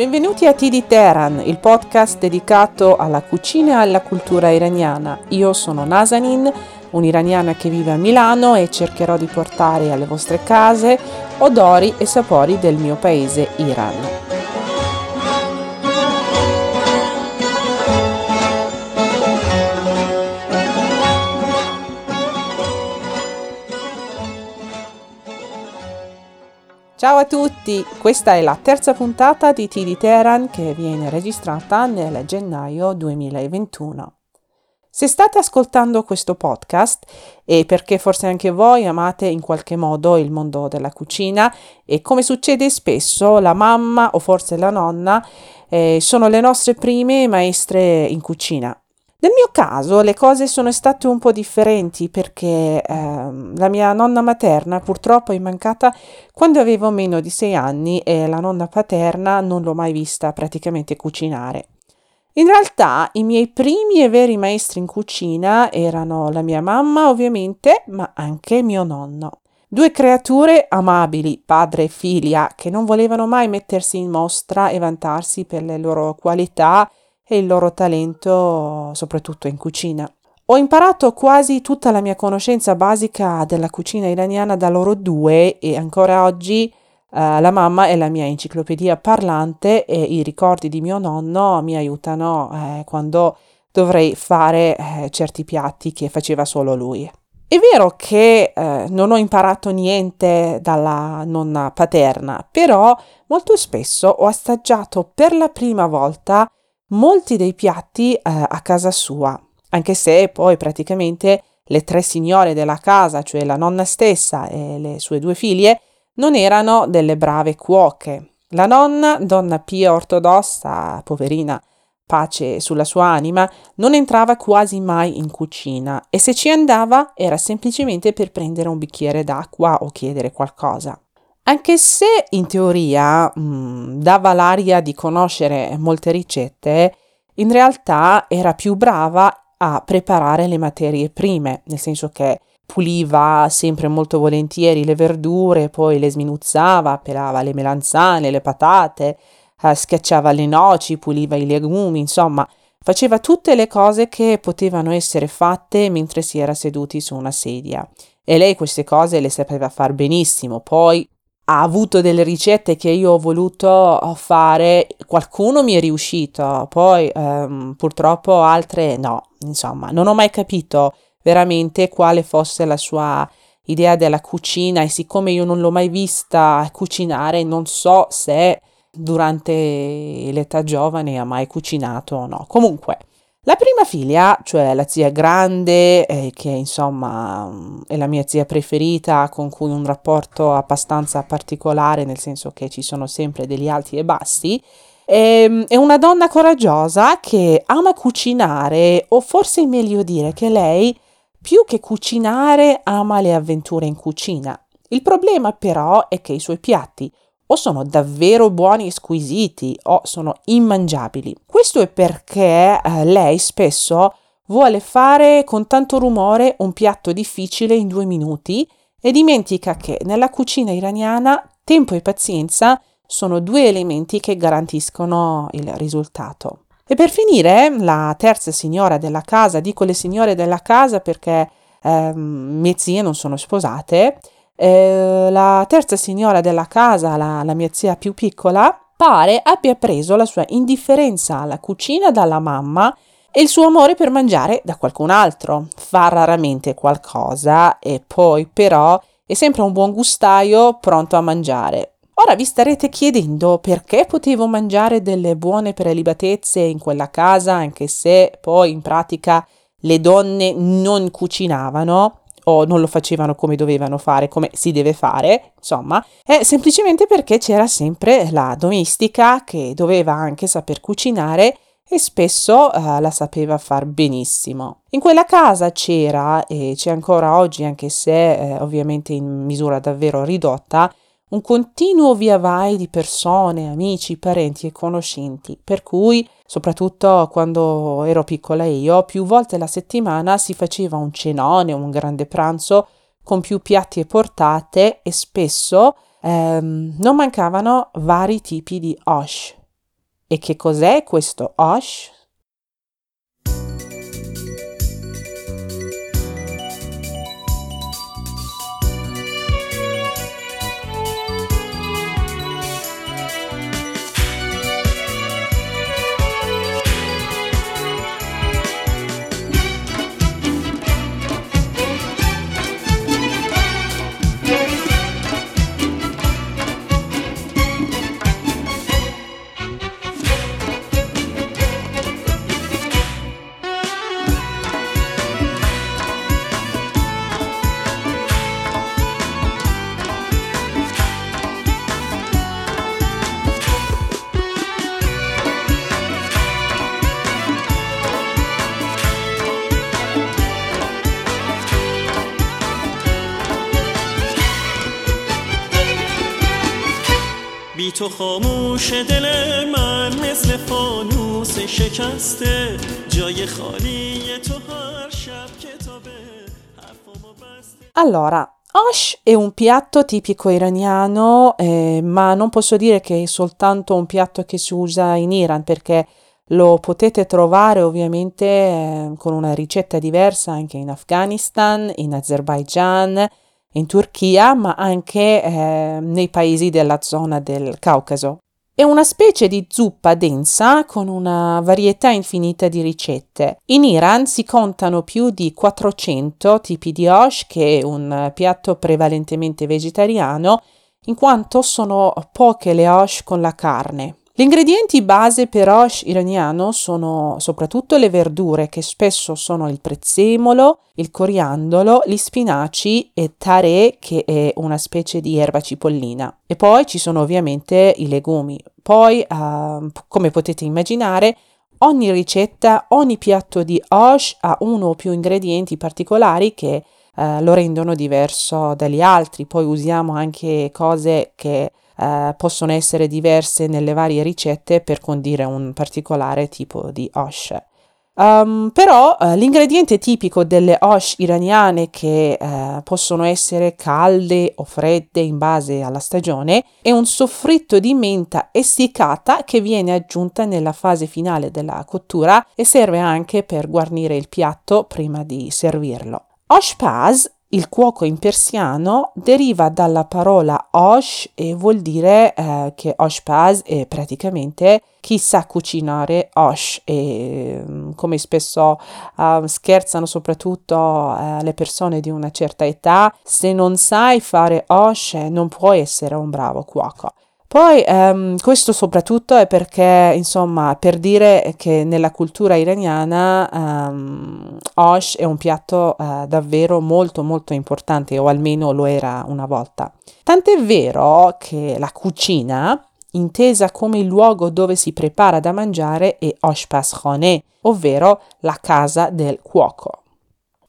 Benvenuti a Tidi Teheran, il podcast dedicato alla cucina e alla cultura iraniana. Io sono Nazanin, un'iraniana che vive a Milano e cercherò di portare alle vostre case odori e sapori del mio paese Iran. Ciao a tutti, questa è la terza puntata di T di Teheran che viene registrata nel gennaio 2021. Se state ascoltando questo podcast è perché forse anche voi amate in qualche modo il mondo della cucina e come succede spesso la mamma o forse la nonna eh, sono le nostre prime maestre in cucina. Nel mio caso le cose sono state un po' differenti perché eh, la mia nonna materna purtroppo è mancata quando avevo meno di sei anni e la nonna paterna non l'ho mai vista praticamente cucinare. In realtà i miei primi e veri maestri in cucina erano la mia mamma ovviamente, ma anche mio nonno. Due creature amabili, padre e figlia, che non volevano mai mettersi in mostra e vantarsi per le loro qualità e il loro talento soprattutto in cucina. Ho imparato quasi tutta la mia conoscenza basica della cucina iraniana da loro due e ancora oggi Uh, la mamma è la mia enciclopedia parlante e i ricordi di mio nonno mi aiutano eh, quando dovrei fare eh, certi piatti che faceva solo lui. È vero che eh, non ho imparato niente dalla nonna paterna, però molto spesso ho assaggiato per la prima volta molti dei piatti eh, a casa sua, anche se poi praticamente le tre signore della casa, cioè la nonna stessa e le sue due figlie, non erano delle brave cuoche. La nonna, donna pia ortodossa, poverina, pace sulla sua anima, non entrava quasi mai in cucina e se ci andava era semplicemente per prendere un bicchiere d'acqua o chiedere qualcosa. Anche se in teoria mh, mm, dava l'aria di conoscere molte ricette, in realtà era più brava a preparare le materie prime, nel senso che puliva sempre molto volentieri le verdure, poi le sminuzzava, pelava le melanzane, le patate, eh, schiacciava le noci, puliva i legumi, insomma, faceva tutte le cose che potevano essere fatte mentre si era seduti su una sedia. E lei queste cose le sapeva far benissimo, poi ha avuto delle ricette che io ho voluto fare, qualcuno mi è riuscito, poi ehm, purtroppo altre no, insomma, non ho mai capito veramente quale fosse la sua idea della cucina e siccome io non l'ho mai vista cucinare, non so se durante l'età giovane ha mai cucinato o no. Comunque, la prima figlia, cioè la zia grande, eh, che insomma è la mia zia preferita, con cui un rapporto abbastanza particolare, nel senso che ci sono sempre degli alti e bassi, ehm, è una donna coraggiosa che ama cucinare, o forse è meglio dire che lei, più che cucinare, ama le avventure in cucina. Il problema però è che i suoi piatti o sono davvero buoni e squisiti o sono immangiabili. Questo è perché eh, lei spesso vuole fare con tanto rumore un piatto difficile in due minuti e dimentica che nella cucina iraniana tempo e pazienza sono due elementi che garantiscono il risultato. E per finire, la terza signora della casa, dico le signore della casa perché eh, mie zie non sono sposate, eh, la terza signora della casa, la, la mia zia più piccola, pare abbia preso la sua indifferenza alla cucina dalla mamma e il suo amore per mangiare da qualcun altro. Fa raramente qualcosa e poi però è sempre un buon gustaio pronto a mangiare. Ora vi starete chiedendo perché potevo mangiare delle buone prelibatezze in quella casa anche se poi in pratica le donne non cucinavano o non lo facevano come dovevano fare, come si deve fare, insomma, è semplicemente perché c'era sempre la domestica che doveva anche saper cucinare e spesso uh, la sapeva far benissimo. In quella casa c'era, e c'è ancora oggi, anche se eh, ovviamente in misura davvero ridotta, un continuo via vai di persone, amici, parenti e conoscenti, per cui, soprattutto quando ero piccola io, più volte alla settimana si faceva un cenone, un grande pranzo con più piatti e portate e spesso ehm, non mancavano vari tipi di osh. E che cos'è questo Osh? تو خاموش دل من مثل فانوس شکسته جای خالی تو هر شب کتابه Allora, Osh è un piatto tipico iraniano, eh, ma non posso dire che è soltanto un piatto che si usa in Iran perché lo potete trovare ovviamente eh, con una ricetta diversa anche in Afghanistan, in Azerbaijan, in Turchia, ma anche eh, nei paesi della zona del Caucaso. È una specie di zuppa densa con una varietà infinita di ricette. In Iran si contano più di 400 tipi di osh, che è un piatto prevalentemente vegetariano, in quanto sono poche le osh con la carne. Gli ingredienti base per osh iraniano sono soprattutto le verdure, che spesso sono il prezzemolo, il coriandolo, gli spinaci e tare, che è una specie di erba cipollina. E poi ci sono ovviamente i legumi. Poi, uh, come potete immaginare, ogni ricetta, ogni piatto di osh ha uno o più ingredienti particolari che uh, lo rendono diverso dagli altri. Poi usiamo anche cose che eh, possono essere diverse nelle varie ricette per condire un particolare tipo di osh. Um, però uh, l'ingrediente tipico delle osh iraniane che uh, possono essere calde o fredde in base alla stagione è un soffritto di menta essiccata che viene aggiunta nella fase finale della cottura e serve anche per guarnire il piatto prima di servirlo. Osh Paz il cuoco in persiano deriva dalla parola osh e vuol dire eh, che oshpaz è praticamente chi sa cucinare osh e mm, come spesso uh, scherzano soprattutto uh, le persone di una certa età, se non sai fare osh non puoi essere un bravo cuoco. Poi ehm, questo soprattutto è perché, insomma, per dire che nella cultura iraniana ehm, osh è un piatto eh, davvero molto molto importante, o almeno lo era una volta. Tant'è vero che la cucina, intesa come il luogo dove si prepara da mangiare, è oshpaskhane, ovvero la casa del cuoco.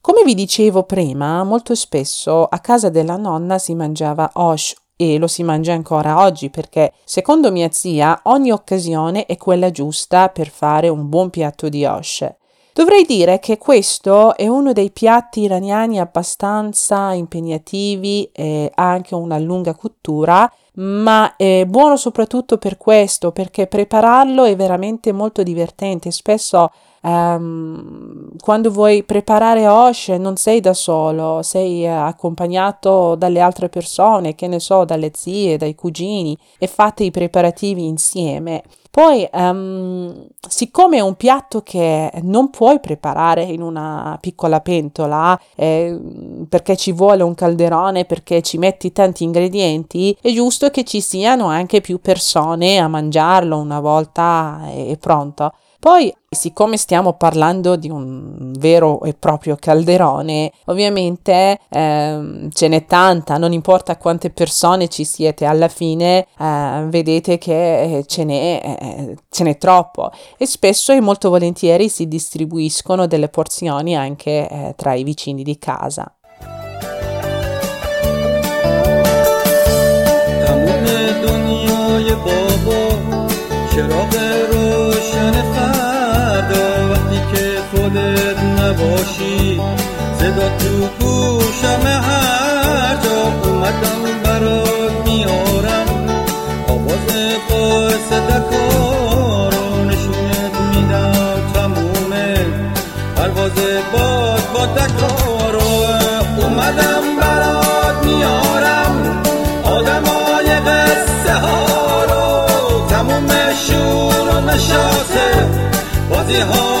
Come vi dicevo prima, molto spesso a casa della nonna si mangiava osh e lo si mangia ancora oggi perché, secondo mia zia, ogni occasione è quella giusta per fare un buon piatto di osh. Dovrei dire che questo è uno dei piatti iraniani abbastanza impegnativi e ha anche una lunga cottura, ma è buono soprattutto per questo, perché prepararlo è veramente molto divertente. Spesso Um, quando vuoi preparare Osh non sei da solo, sei accompagnato dalle altre persone, che ne so, dalle zie, dai cugini e fate i preparativi insieme. Poi, um, siccome è un piatto che non puoi preparare in una piccola pentola, eh, perché ci vuole un calderone, perché ci metti tanti ingredienti, è giusto che ci siano anche più persone a mangiarlo una volta è pronto. Poi, siccome stiamo parlando di un vero e proprio calderone, ovviamente eh, ce n'è tanta, non importa quante persone ci siete, alla fine eh, vedete che ce n'è, eh, ce n'è troppo e spesso e molto volentieri si distribuiscono delle porzioni anche eh, tra i vicini di casa. خودت نباشی. صدا تو گوشم هر جا اومدم برات میارم. آواز با صدا نشونت میدم. تمومه. پرواز باد با دکارو اومدم برات میارم. آدمای قصه ها رو تمومشون رو نشاسته بازی ها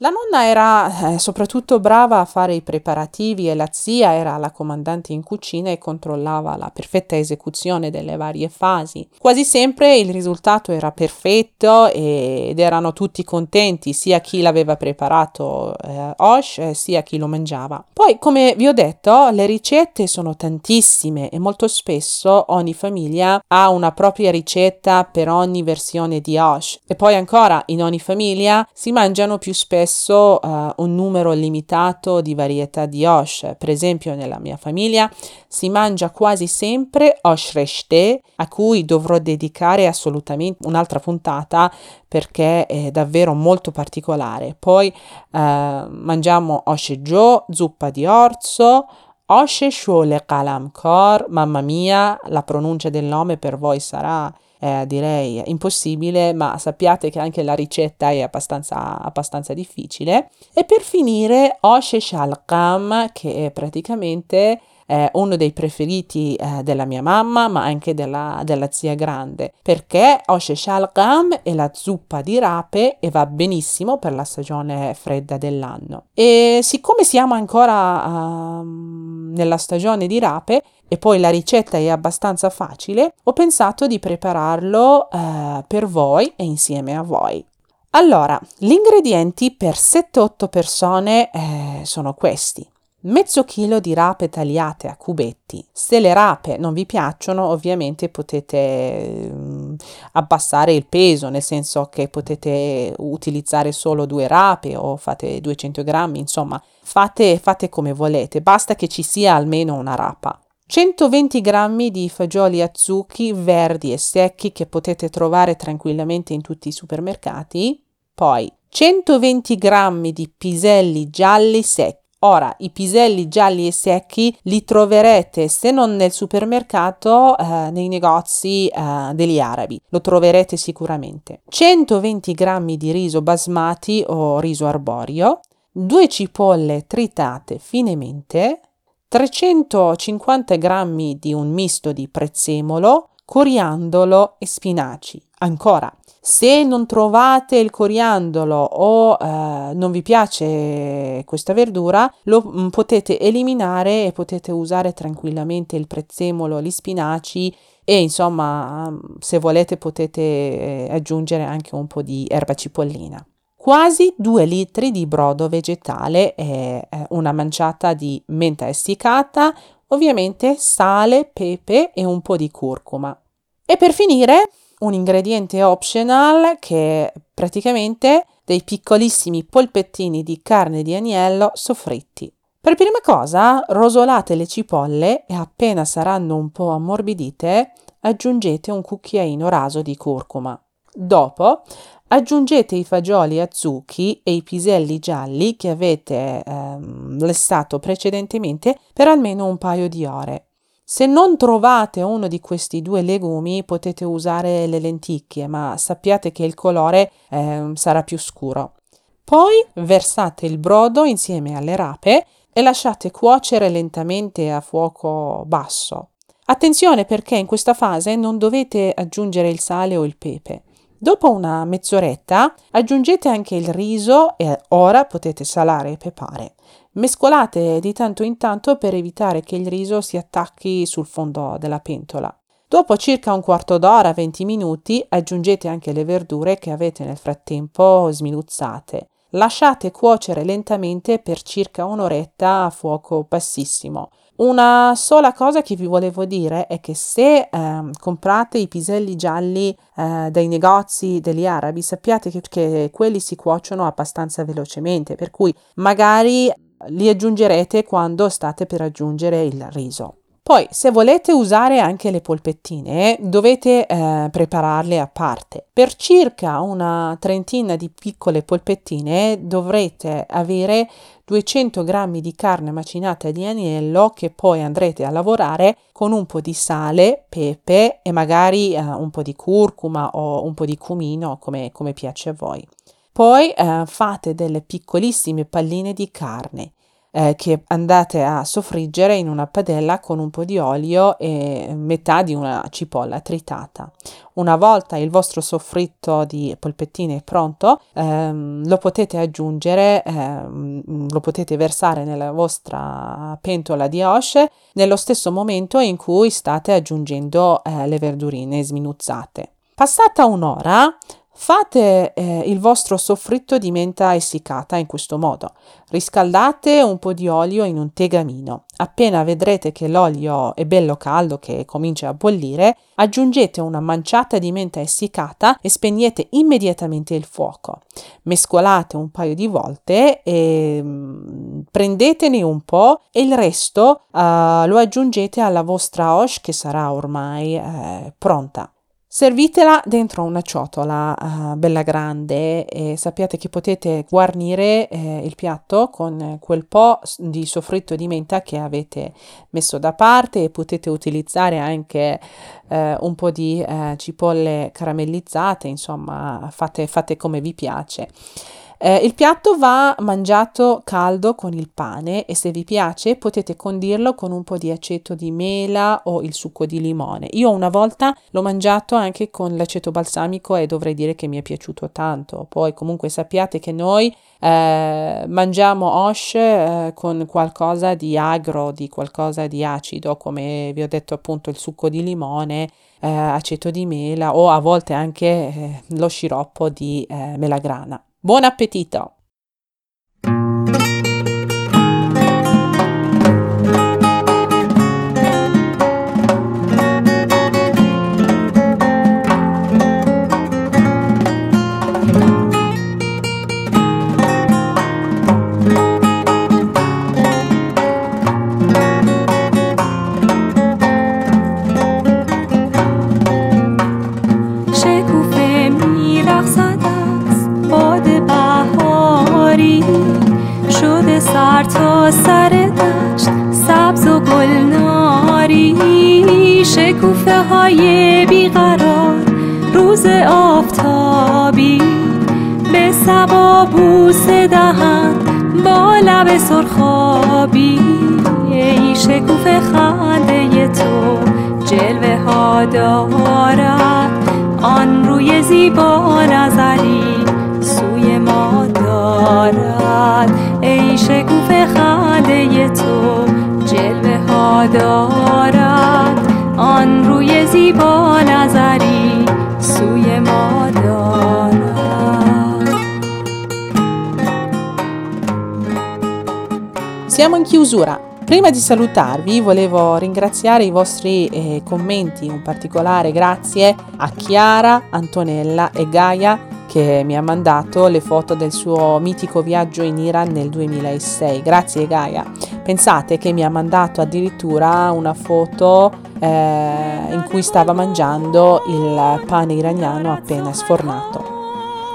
La nonna era eh, soprattutto brava a fare i preparativi e la zia era la comandante in cucina e controllava la perfetta esecuzione delle varie fasi. Quasi sempre il risultato era perfetto ed erano tutti contenti, sia chi l'aveva preparato eh, Osh eh, sia chi lo mangiava. Poi, come vi ho detto, le ricette sono tantissime e molto spesso ogni famiglia ha una propria ricetta per ogni versione di Osh. E poi ancora in ogni famiglia si mangiano più spesso uh, un numero limitato di varietà di Osh. Per esempio, nella mia famiglia si mangia quasi sempre Osh Reshte, a cui dovrò dedicare assolutamente un'altra puntata perché è davvero molto particolare. Poi uh, mangiamo Osh Jo, zuppa di orzo, Oshe Shole Kalamkar, mamma mia, la pronuncia del nome per voi sarà eh, direi impossibile, ma sappiate che anche la ricetta è abbastanza, abbastanza difficile. E per finire, Oshe Shalkam, che è praticamente eh, uno dei preferiti eh, della mia mamma, ma anche della, della zia grande, perché Oshe Shalgam è la zuppa di rape e va benissimo per la stagione fredda dell'anno. E siccome siamo ancora um, nella stagione di rape, e poi la ricetta è abbastanza facile, ho pensato di prepararlo eh, per voi e insieme a voi. Allora, gli ingredienti per 7-8 persone eh, sono questi. Mezzo chilo di rape tagliate a cubetti. Se le rape non vi piacciono, ovviamente potete um, abbassare il peso, nel senso che potete utilizzare solo due rape o fate 200 grammi, insomma, fate, fate come volete, basta che ci sia almeno una rapa. 120 g di fagioli azuki verdi e secchi che potete trovare tranquillamente in tutti i supermercati. Poi 120 g di piselli gialli secchi. Ora, i piselli gialli e secchi li troverete se non nel supermercato, eh, nei negozi eh, degli arabi. Lo troverete sicuramente. 120 g di riso basmati o riso arborio, due cipolle tritate finemente, 350 g di un misto di prezzemolo, coriandolo e spinaci. Ancora, se non trovate il coriandolo o eh, non vi piace questa verdura, lo m, mm, potete eliminare e potete usare tranquillamente il prezzemolo, gli spinaci e insomma, se volete potete eh, aggiungere anche un po' di erba cipollina quasi 2 litri di brodo vegetale e eh, una manciata di menta essiccata, ovviamente sale, pepe e un po' di curcuma. E per finire, un ingrediente optional che è praticamente dei piccolissimi polpettini di carne di agnello soffritti. Per prima cosa, rosolate le cipolle e appena saranno un po' ammorbidite, aggiungete un cucchiaino raso di curcuma. Dopo Aggiungete i fagioli azuki e i piselli gialli che avete ehm, lessato precedentemente per almeno un paio di ore. Se non trovate uno di questi due legumi potete usare le lenticchie, ma sappiate che il colore eh, sarà più scuro. Poi versate il brodo insieme alle rape e lasciate cuocere lentamente a fuoco basso. Attenzione perché in questa fase non dovete aggiungere il sale o il pepe. Dopo una mezz'oretta aggiungete anche il riso e ora potete salare e pepare. Mescolate di tanto in tanto per evitare che il riso si attacchi sul fondo della pentola. Dopo circa un quarto d'ora, 20 minuti, aggiungete anche le verdure che avete nel frattempo sminuzzate. Lasciate cuocere lentamente per circa un'oretta a fuoco bassissimo. Una sola cosa che vi volevo dire è che se eh, comprate i piselli gialli eh, dai negozi degli arabi, sappiate che, che quelli si cuociono abbastanza velocemente, per cui magari li aggiungerete quando state per aggiungere il riso. Poi, se volete usare anche le polpettine, dovete eh, prepararle a parte. Per circa una trentina di piccole polpettine dovrete avere 200 g di carne macinata di agnello che poi andrete a lavorare con un po' di sale, pepe e magari eh, un po' di curcuma o un po' di cumino come, come piace a voi. Poi eh, fate delle piccolissime palline di carne eh, che andate a soffriggere in una padella con un po' di olio e metà di una cipolla tritata. Una volta il vostro soffritto di polpettine è pronto, ehm, lo potete aggiungere, ehm, lo potete versare nella vostra pentola di osce nello stesso momento in cui state aggiungendo eh, le verdurine sminuzzate. Passata un'ora Fate eh, il vostro soffritto di menta essiccata in questo modo. Riscaldate un po' di olio in un tegamino. Appena vedrete che l'olio è bello caldo, che comincia a bollire, aggiungete una manciata di menta essiccata e spegnete immediatamente il fuoco. Mescolate un paio di volte e mm, prendetene un po' e il resto uh, lo aggiungete alla vostra osh che sarà ormai eh, pronta. Servitela dentro una ciotola uh, bella grande e sappiate che potete guarnire eh, il piatto con quel po' di soffritto di menta che avete messo da parte e potete utilizzare anche eh, un po' di eh, cipolle caramellizzate, insomma fate, fate come vi piace. Eh, il piatto va mangiato caldo con il pane e se vi piace potete condirlo con un po' di aceto di mela o il succo di limone. Io una volta l'ho mangiato anche con l'aceto balsamico e dovrei dire che mi è piaciuto tanto. Poi comunque sappiate che noi eh, mangiamo osh eh, con qualcosa di agro, di qualcosa di acido, come vi ho detto appunto il succo di limone, eh, aceto di mela o a volte anche eh, lo sciroppo di eh, melagrana. Buon appetito! های بیقرار روز آفتابی. به سبا بوسه دهن با لب سرخابی. ای شکوفه خنده تو جلوه ها دارد. آن روی زیبا نظری سوی ما دارد. ای شکوفه خنده تو جلوه ها دارد. آن روی زیبا نظری سوی ما Siamo in chiusura. Prima di salutarvi volevo ringraziare i vostri eh, commenti, in particolare grazie a Chiara, Antonella e Gaia che mi ha mandato le foto del suo mitico viaggio in Iran nel 2006. Grazie Gaia. Pensate che mi ha mandato addirittura una foto eh, in cui stava mangiando il pane iraniano appena sfornato.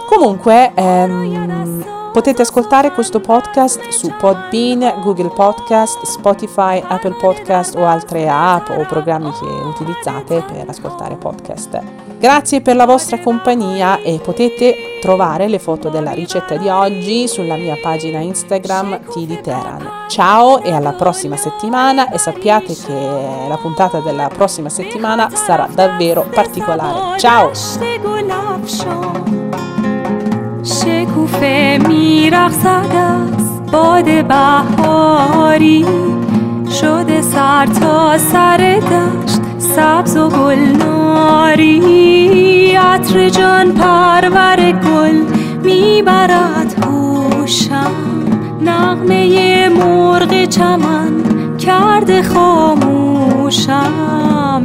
Comunque, ehm, Potete ascoltare questo podcast su Podbean, Google Podcast, Spotify, Apple Podcast o altre app o programmi che utilizzate per ascoltare podcast. Grazie per la vostra compagnia e potete trovare le foto della ricetta di oggi sulla mia pagina Instagram Tidi Teran. Ciao e alla prossima settimana e sappiate che la puntata della prossima settimana sarà davvero particolare. Ciao! شکوفه میرخصد از باد بهاری شده سر تا سر دشت. سبز و گلناری عطر جان پرور گل می‌برد هوشم. نغمه مرغ چمن کرده خاموشم.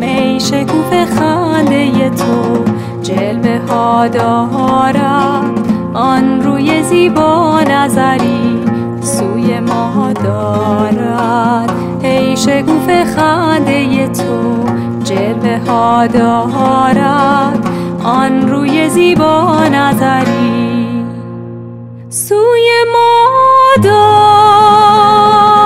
ای شکوف خنده تو جلوه ها دارد. آن روی زیبا نظری سوی ما دارد. ای شکوف خنده تو جلوه ها دارد. آن روی زیبا نظری سوی ما دارد.